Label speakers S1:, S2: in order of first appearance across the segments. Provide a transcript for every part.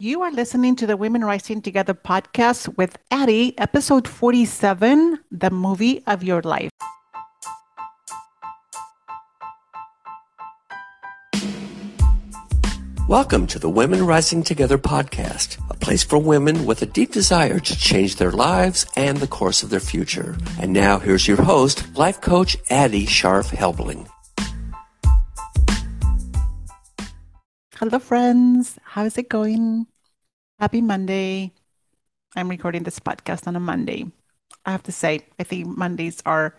S1: You are listening to the Women Rising Together podcast with Addie, episode 47 The Movie of Your Life.
S2: Welcome to the Women Rising Together podcast, a place for women with a deep desire to change their lives and the course of their future. And now here's your host, life coach Addie Sharf Helbling.
S1: Hello, friends. How's it going? Happy Monday. I'm recording this podcast on a Monday. I have to say, I think Mondays are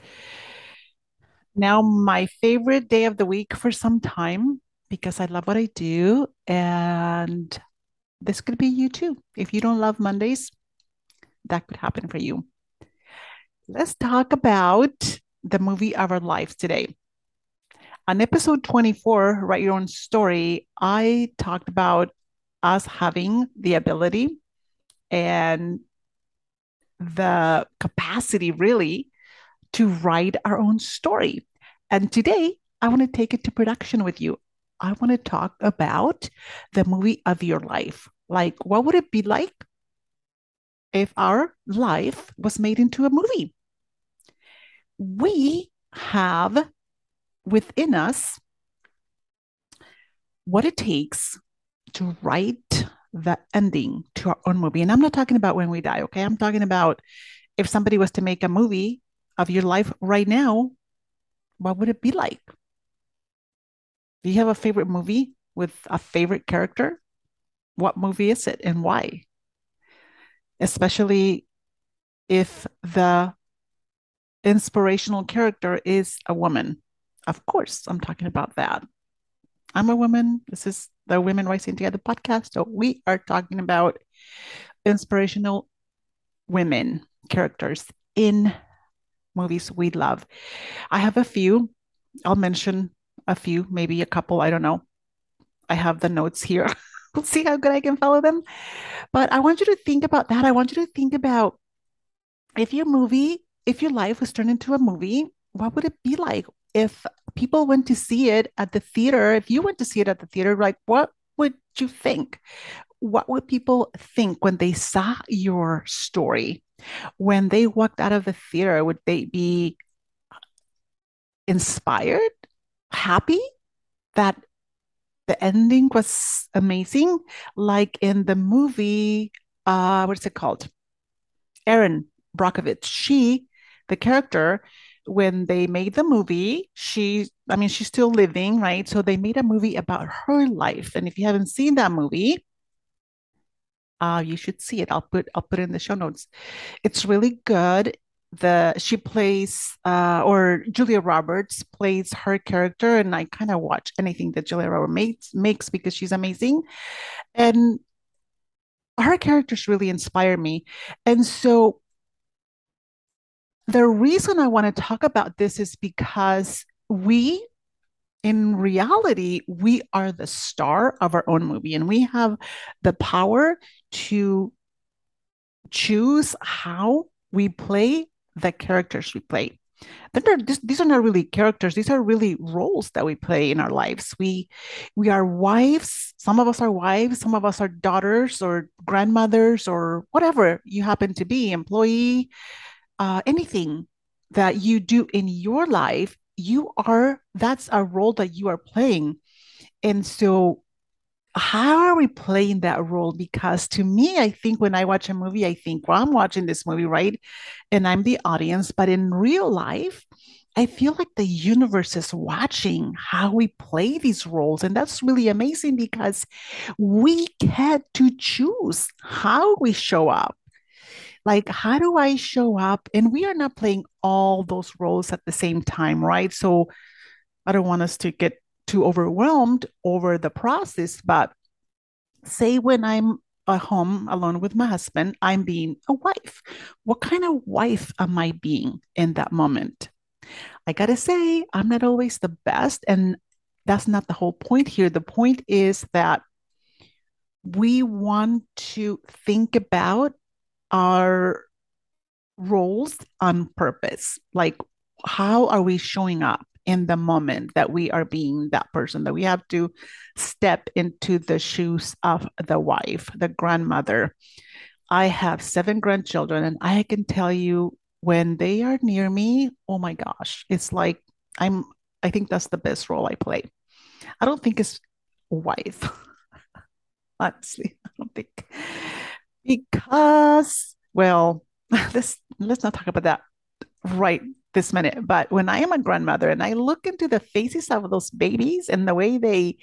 S1: now my favorite day of the week for some time because I love what I do. And this could be you too. If you don't love Mondays, that could happen for you. Let's talk about the movie of our lives today. On episode 24, Write Your Own Story, I talked about us having the ability and the capacity, really, to write our own story. And today, I want to take it to production with you. I want to talk about the movie of your life. Like, what would it be like if our life was made into a movie? We have within us what it takes to write the ending to our own movie. And I'm not talking about when we die, okay? I'm talking about if somebody was to make a movie of your life right now, what would it be like? Do you have a favorite movie with a favorite character? What movie is it and why? Especially if the inspirational character is a woman. Of course, I'm talking about that. I'm a woman. This is the Women Rising Together podcast. So we are talking about inspirational women characters in movies we love. I have a few. I'll mention a few, maybe a couple. I don't know. I have the notes here. we'll see how good I can follow them. But I want you to think about that. I want you to think about if your movie, if your life was turned into a movie, what would it be like? If people went to see it at the theater, if you went to see it at the theater, like what would you think? What would people think when they saw your story? When they walked out of the theater, would they be inspired, happy that the ending was amazing? Like in the movie, uh, what is it called? Erin Brockovich. She, the character, when they made the movie, she, I mean, she's still living, right? So they made a movie about her life. And if you haven't seen that movie, uh, you should see it. I'll put I'll put it in the show notes. It's really good. The she plays uh, or Julia Roberts plays her character, and I kind of watch anything that Julia Roberts makes makes because she's amazing, and her characters really inspire me. And so the reason I want to talk about this is because we, in reality, we are the star of our own movie and we have the power to choose how we play the characters we play. These are not really characters; these are really roles that we play in our lives. We we are wives. Some of us are wives. Some of us are daughters or grandmothers or whatever you happen to be. Employee, uh, anything that you do in your life, you are, that's a role that you are playing. And so, how are we playing that role? Because to me, I think when I watch a movie, I think, well, I'm watching this movie, right? And I'm the audience. But in real life, I feel like the universe is watching how we play these roles. And that's really amazing because we get to choose how we show up like how do i show up? And we are not playing all those roles at the same time right? So i don't want us to get too overwhelmed over the process but say when i'm at home alone with my husband i'm being a wife. What kind of wife am i being in that moment? I gotta say i'm not always the best and that's not the whole point here. The point is that we want to think about our roles on purpose. Like, how are we showing up in the moment that we are being that person, that we have to step into the shoes of the wife, the grandmother. I have seven grandchildren, and I can tell you when they are near me, oh my gosh, it's like I'm, I think that's the best role I play. I don't think it's wife. Honestly, I don't think because, well, let's let's not talk about that right this minute. But when I am a grandmother and I look into the faces of those babies and the way they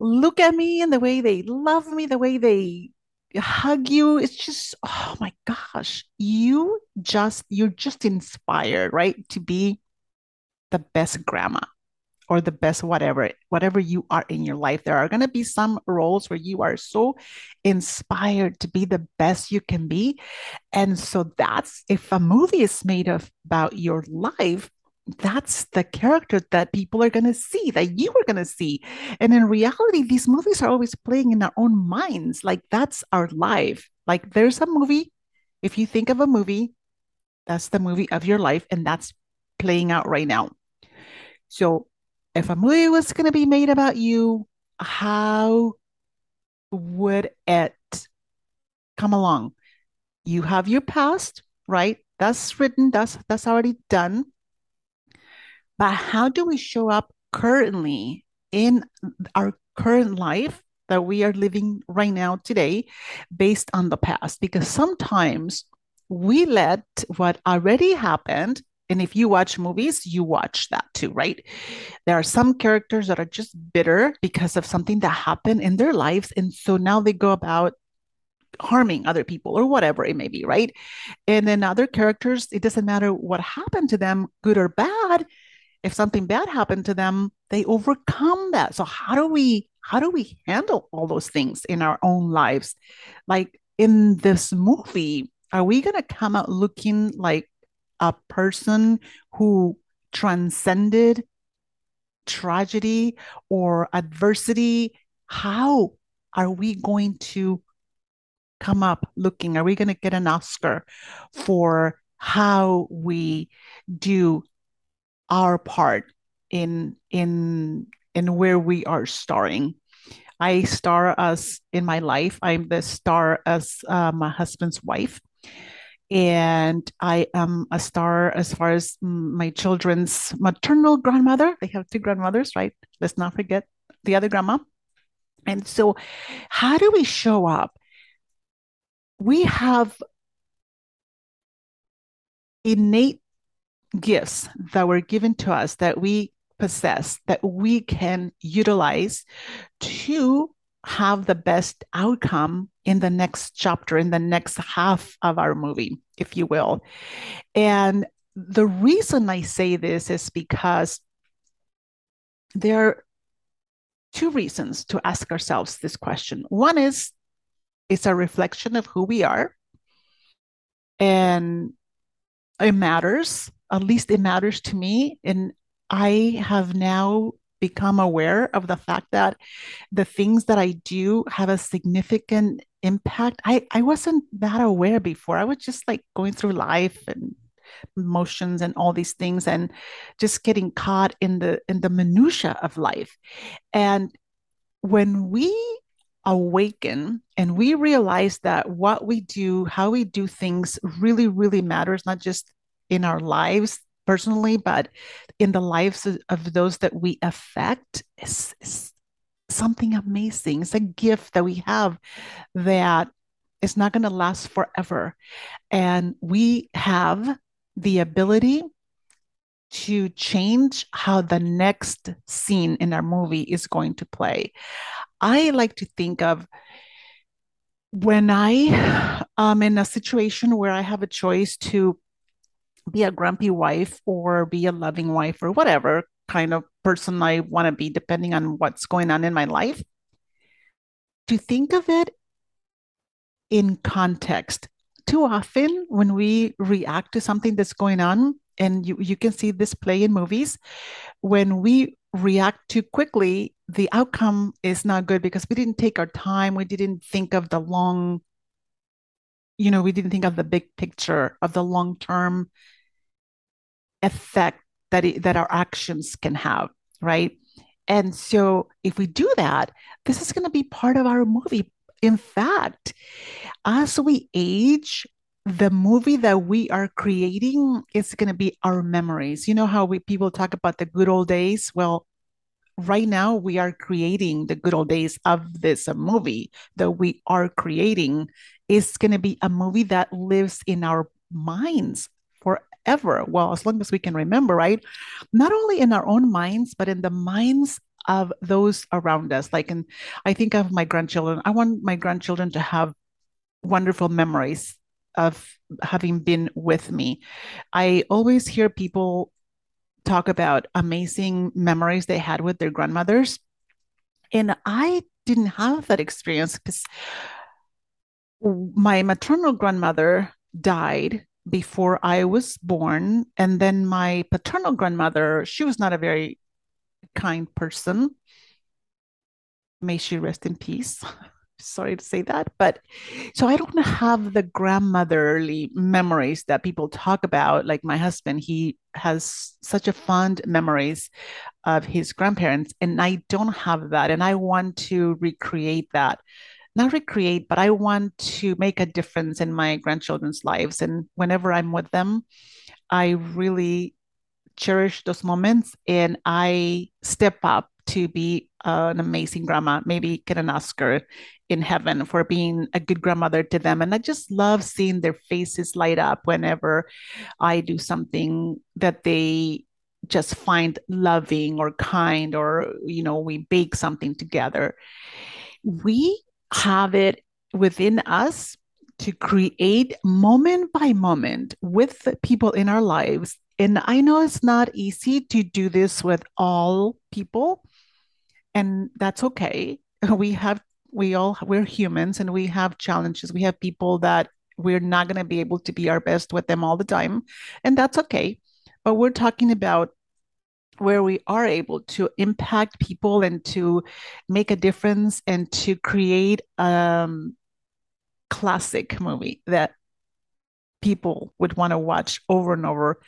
S1: look at me and the way they love me, the way they hug you, it's just, oh my gosh, you just, you're just inspired, right? To be the best grandma or the best whatever whatever you are in your life. There are going to be some roles where you are so inspired to be the best you can be. And so that's if a movie is made of about your life that's the character that people are going to see that you are going to see. And in reality these movies are always playing in our own minds. Like that's our life. Like there's a movie if you think of a movie that's the movie of your life and that's playing out right now. So if a movie was going to be made about you, how would it come along? You have your past, right? That's written, that's that's already done. But how do we show up currently in our current life that we are living right now today based on the past? Because sometimes we let what already happened and if you watch movies, you watch that too, right? There are some characters that are just bitter because of something that happened in their lives. And so now they go about harming other people or whatever it may be, right? And then other characters, it doesn't matter what happened to them, good or bad. If something bad happened to them, they overcome that. So how do we how do we handle all those things in our own lives? Like in this movie, are we going to come out looking like a person who transcended tragedy or adversity, how are we going to come up looking? Are we going to get an Oscar for how we do our part in in in where we are starring? I star as in my life. I'm the star as uh, my husband's wife and I am a star as far as my children's maternal grandmother. They have two grandmothers, right? Let's not forget the other grandma. And so, how do we show up? We have innate gifts that were given to us that we possess, that we can utilize to have the best outcome in the next chapter, in the next half of our movie, if you will. And the reason I say this is because there are two reasons to ask ourselves this question. One is it's a reflection of who we are, and it matters. At least it matters to me. And I have now become aware of the fact that the things that I do have a significant impact. I, I wasn't that aware before. I was just like going through life and emotions and all these things and just getting caught in the in the minutia of life. And when we awaken and we realize that what we do, how we do things really, really matters, not just in our lives personally, but in the lives of, those that we affect is something amazing. It's a gift that we have that is not going to last forever. And we have the ability to change how the next scene in our movie is going to play. I like to think of when I am in a situation where I have a choice to be a grumpy wife or be a loving wife or whatever kind of person I want to be, depending on what's going on in my life, to think of it in context. Too often, when we react to something that's going on, and you, you can see this play in movies, when we react too quickly, the outcome is not good because we didn't take our time. We didn't think of the long, you know, we didn't think of the big picture of the long term effect that it, that our actions can have, right? And so if we do that, this is going to be part of our movie. In fact, as we age, the movie that we are creating is going to be our memories. You know how we people talk about the good old days? Well, right now we are creating the good old days of this movie that we are creating is going to be a movie that lives in our minds forever. Well, as long as we can remember, right? Not only in our own minds, but in the minds of those around us. Like, and I think of my grandchildren. I want my grandchildren to have wonderful memories of having been with me. I always hear people talk about amazing memories they had with their grandmothers. And I didn't have that experience because my maternal grandmother died before I was born. And then my paternal grandmother, she was not a very kind person. May she rest in peace. Sorry to say that. But so I don't have the grandmotherly memories that people talk about. Like my husband, he has such a fond memories of his grandparents, and I don't have that. And I want to recreate that not recreate, but I want to make a difference in my grandchildren's lives. And whenever I'm with them, I really cherish those moments and I step up to be an amazing grandma, maybe get an Oscar in heaven for being a good grandmother to them. And I just love seeing their faces light up whenever I do something that they just find loving or kind, or, you know, we bake something together. We have it within us to create moment by moment with the people in our lives. And I know it's not easy to do this with all people, and that's okay. We have, we all, we're humans and we have challenges. We have people that we're not going to be able to be our best with them all the time, and that's okay. But we're talking about where we are able to impact people and to make a difference and to create a um, classic movie that people would want to watch over and over.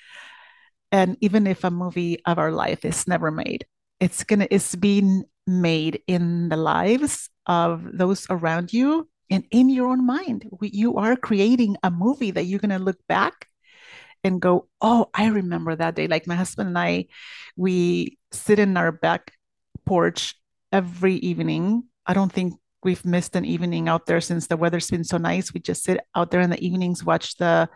S1: And even if a movie of our life is never made it's gonna it's being made in the lives of those around you and in your own mind. We, you are creating a movie that you're gonna look back and go, oh, I remember that day. Like my husband and I, we sit in our back porch every evening. I don't think we've missed an evening out there since the weather's been so nice. We just sit out there in the evenings, watch the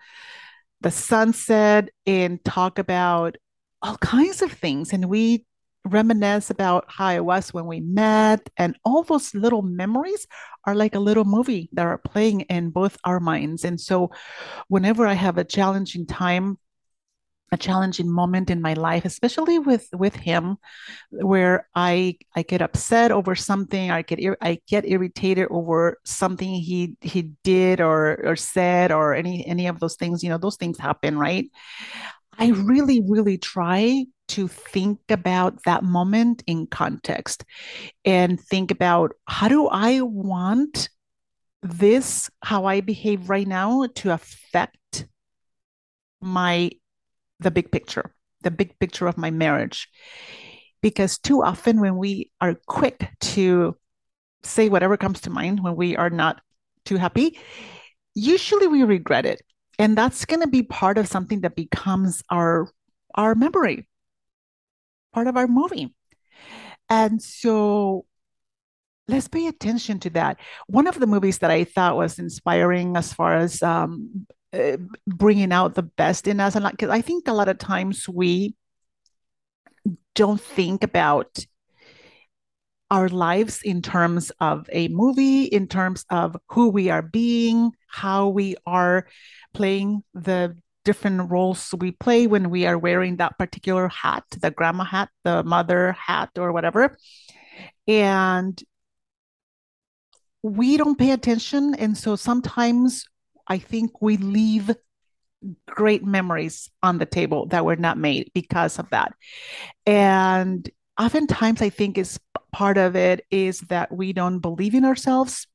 S1: the sunset, and talk about all kinds of things. And we reminisce about how it was when we met and all those little memories are like a little movie that are playing in both our minds. And so whenever i have a challenging time a challenging moment in my life especially with with him where i i get upset over something i get i get irritated over something he he did or or said or any any of those things you know those things happen right? I really really try to think about that moment in context and think about how do I want this, how I behave right now, to affect my the big picture, the big picture of my marriage. Because too often when we are quick to say whatever comes to mind when we are not too happy, usually we regret it. And that's going to be part of something that becomes our our memory part of our movie. And so let's pay attention to that. One of the movies that I thought was inspiring as far as um, uh, bringing out the best in us, and like, I think a lot of times we don't think about our lives in terms of a movie, in terms of who we are being, how we are playing the different roles we play when we are wearing that particular hat, the grandma hat, the mother hat, or whatever. And we don't pay attention. And so sometimes I think we leave great memories on the table that were not made because of that. And oftentimes I think is part of it is that we don't believe in ourselves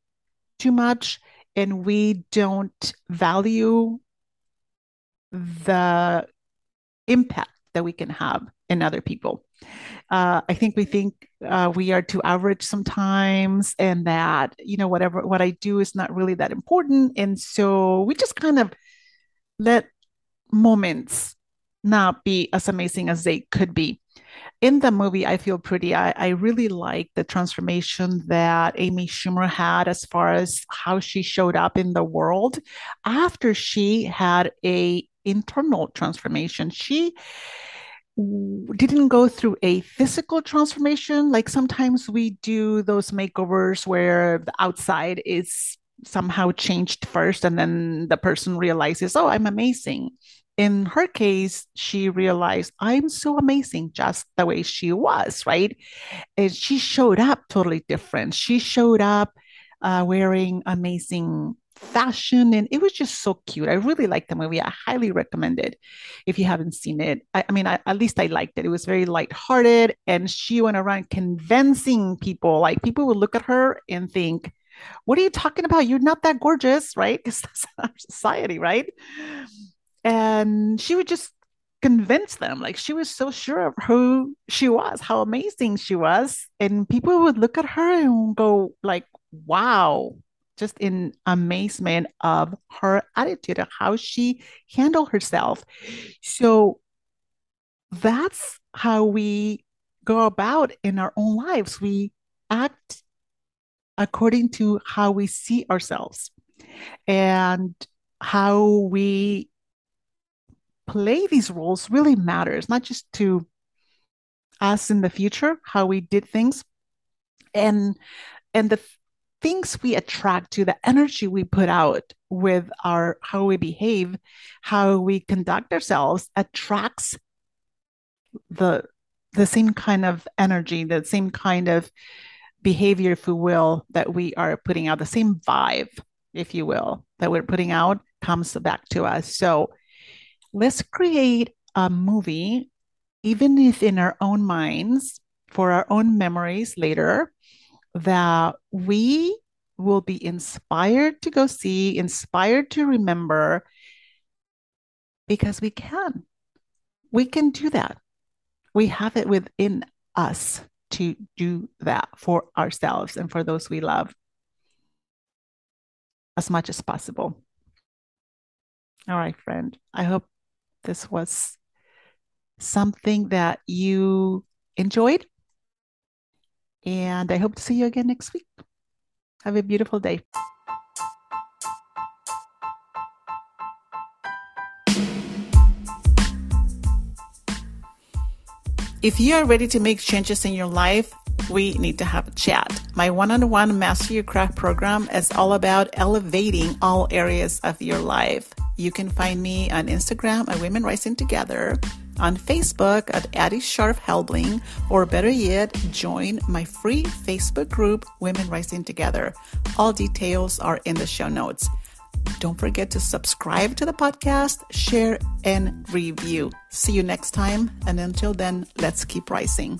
S1: too much and we don't value the impact that we can have in other people. Uh, I think we think uh, we are too average sometimes, and that you know whatever what I do is not really that important, and so we just kind of let moments not be as amazing as they could be. In the movie, I Feel Pretty, I, I really like the transformation that Amy Schumer had as far as how she showed up in the world after she had a internal transformation. She didn't go through a physical transformation. Like sometimes we do those makeovers where the outside is somehow changed first and then the person realizes oh i'm amazing. In her case she realized i'm so amazing just the way she was right? And she showed up totally different. She showed up uh, wearing amazing fashion and it was just so cute. I really liked the movie. I highly recommend it if you haven't seen it. I, I mean I, at least i liked it. It was very lighthearted and she went around convincing people. Like people would look at her and think what are you talking about? You're not that gorgeous right? Because that's our society right? And she would just convince them. Like she was so sure of who she was how amazing she was. And people would look at her and go like wow just in amazement of her attitude of how she handled herself. So that's how we go about in our own lives. We act according to how we see ourselves and how we play these roles really matters, not just to us in the future, how we did things. And and the things we attract to, the energy we put out with our how we behave, how we conduct ourselves attracts the the same kind of energy, the same kind of behavior, if you will, that we are putting out, the same vibe, if you will, that we're putting out comes back to us. So let's create a movie, even if in our own minds, for our own memories later, that we will be inspired to go see, inspired to remember, because we can. We can do that. We have it within us to do that for ourselves and for those we love as much as possible. All right, friend. I hope this was something that you enjoyed and I hope to see you again next week. Have a beautiful day. If you are ready to make changes in your life, we need to have a chat. My one on one Master Your Craft program is all about elevating all areas of your life. You can find me on Instagram at Women Rising Together on Facebook at Addie Sharf Helbling, or better yet, join my free Facebook group, Women Rising Together. All details are in the show notes. Don't forget to subscribe to the podcast, share, and review. See you next time. And until then, let's keep rising.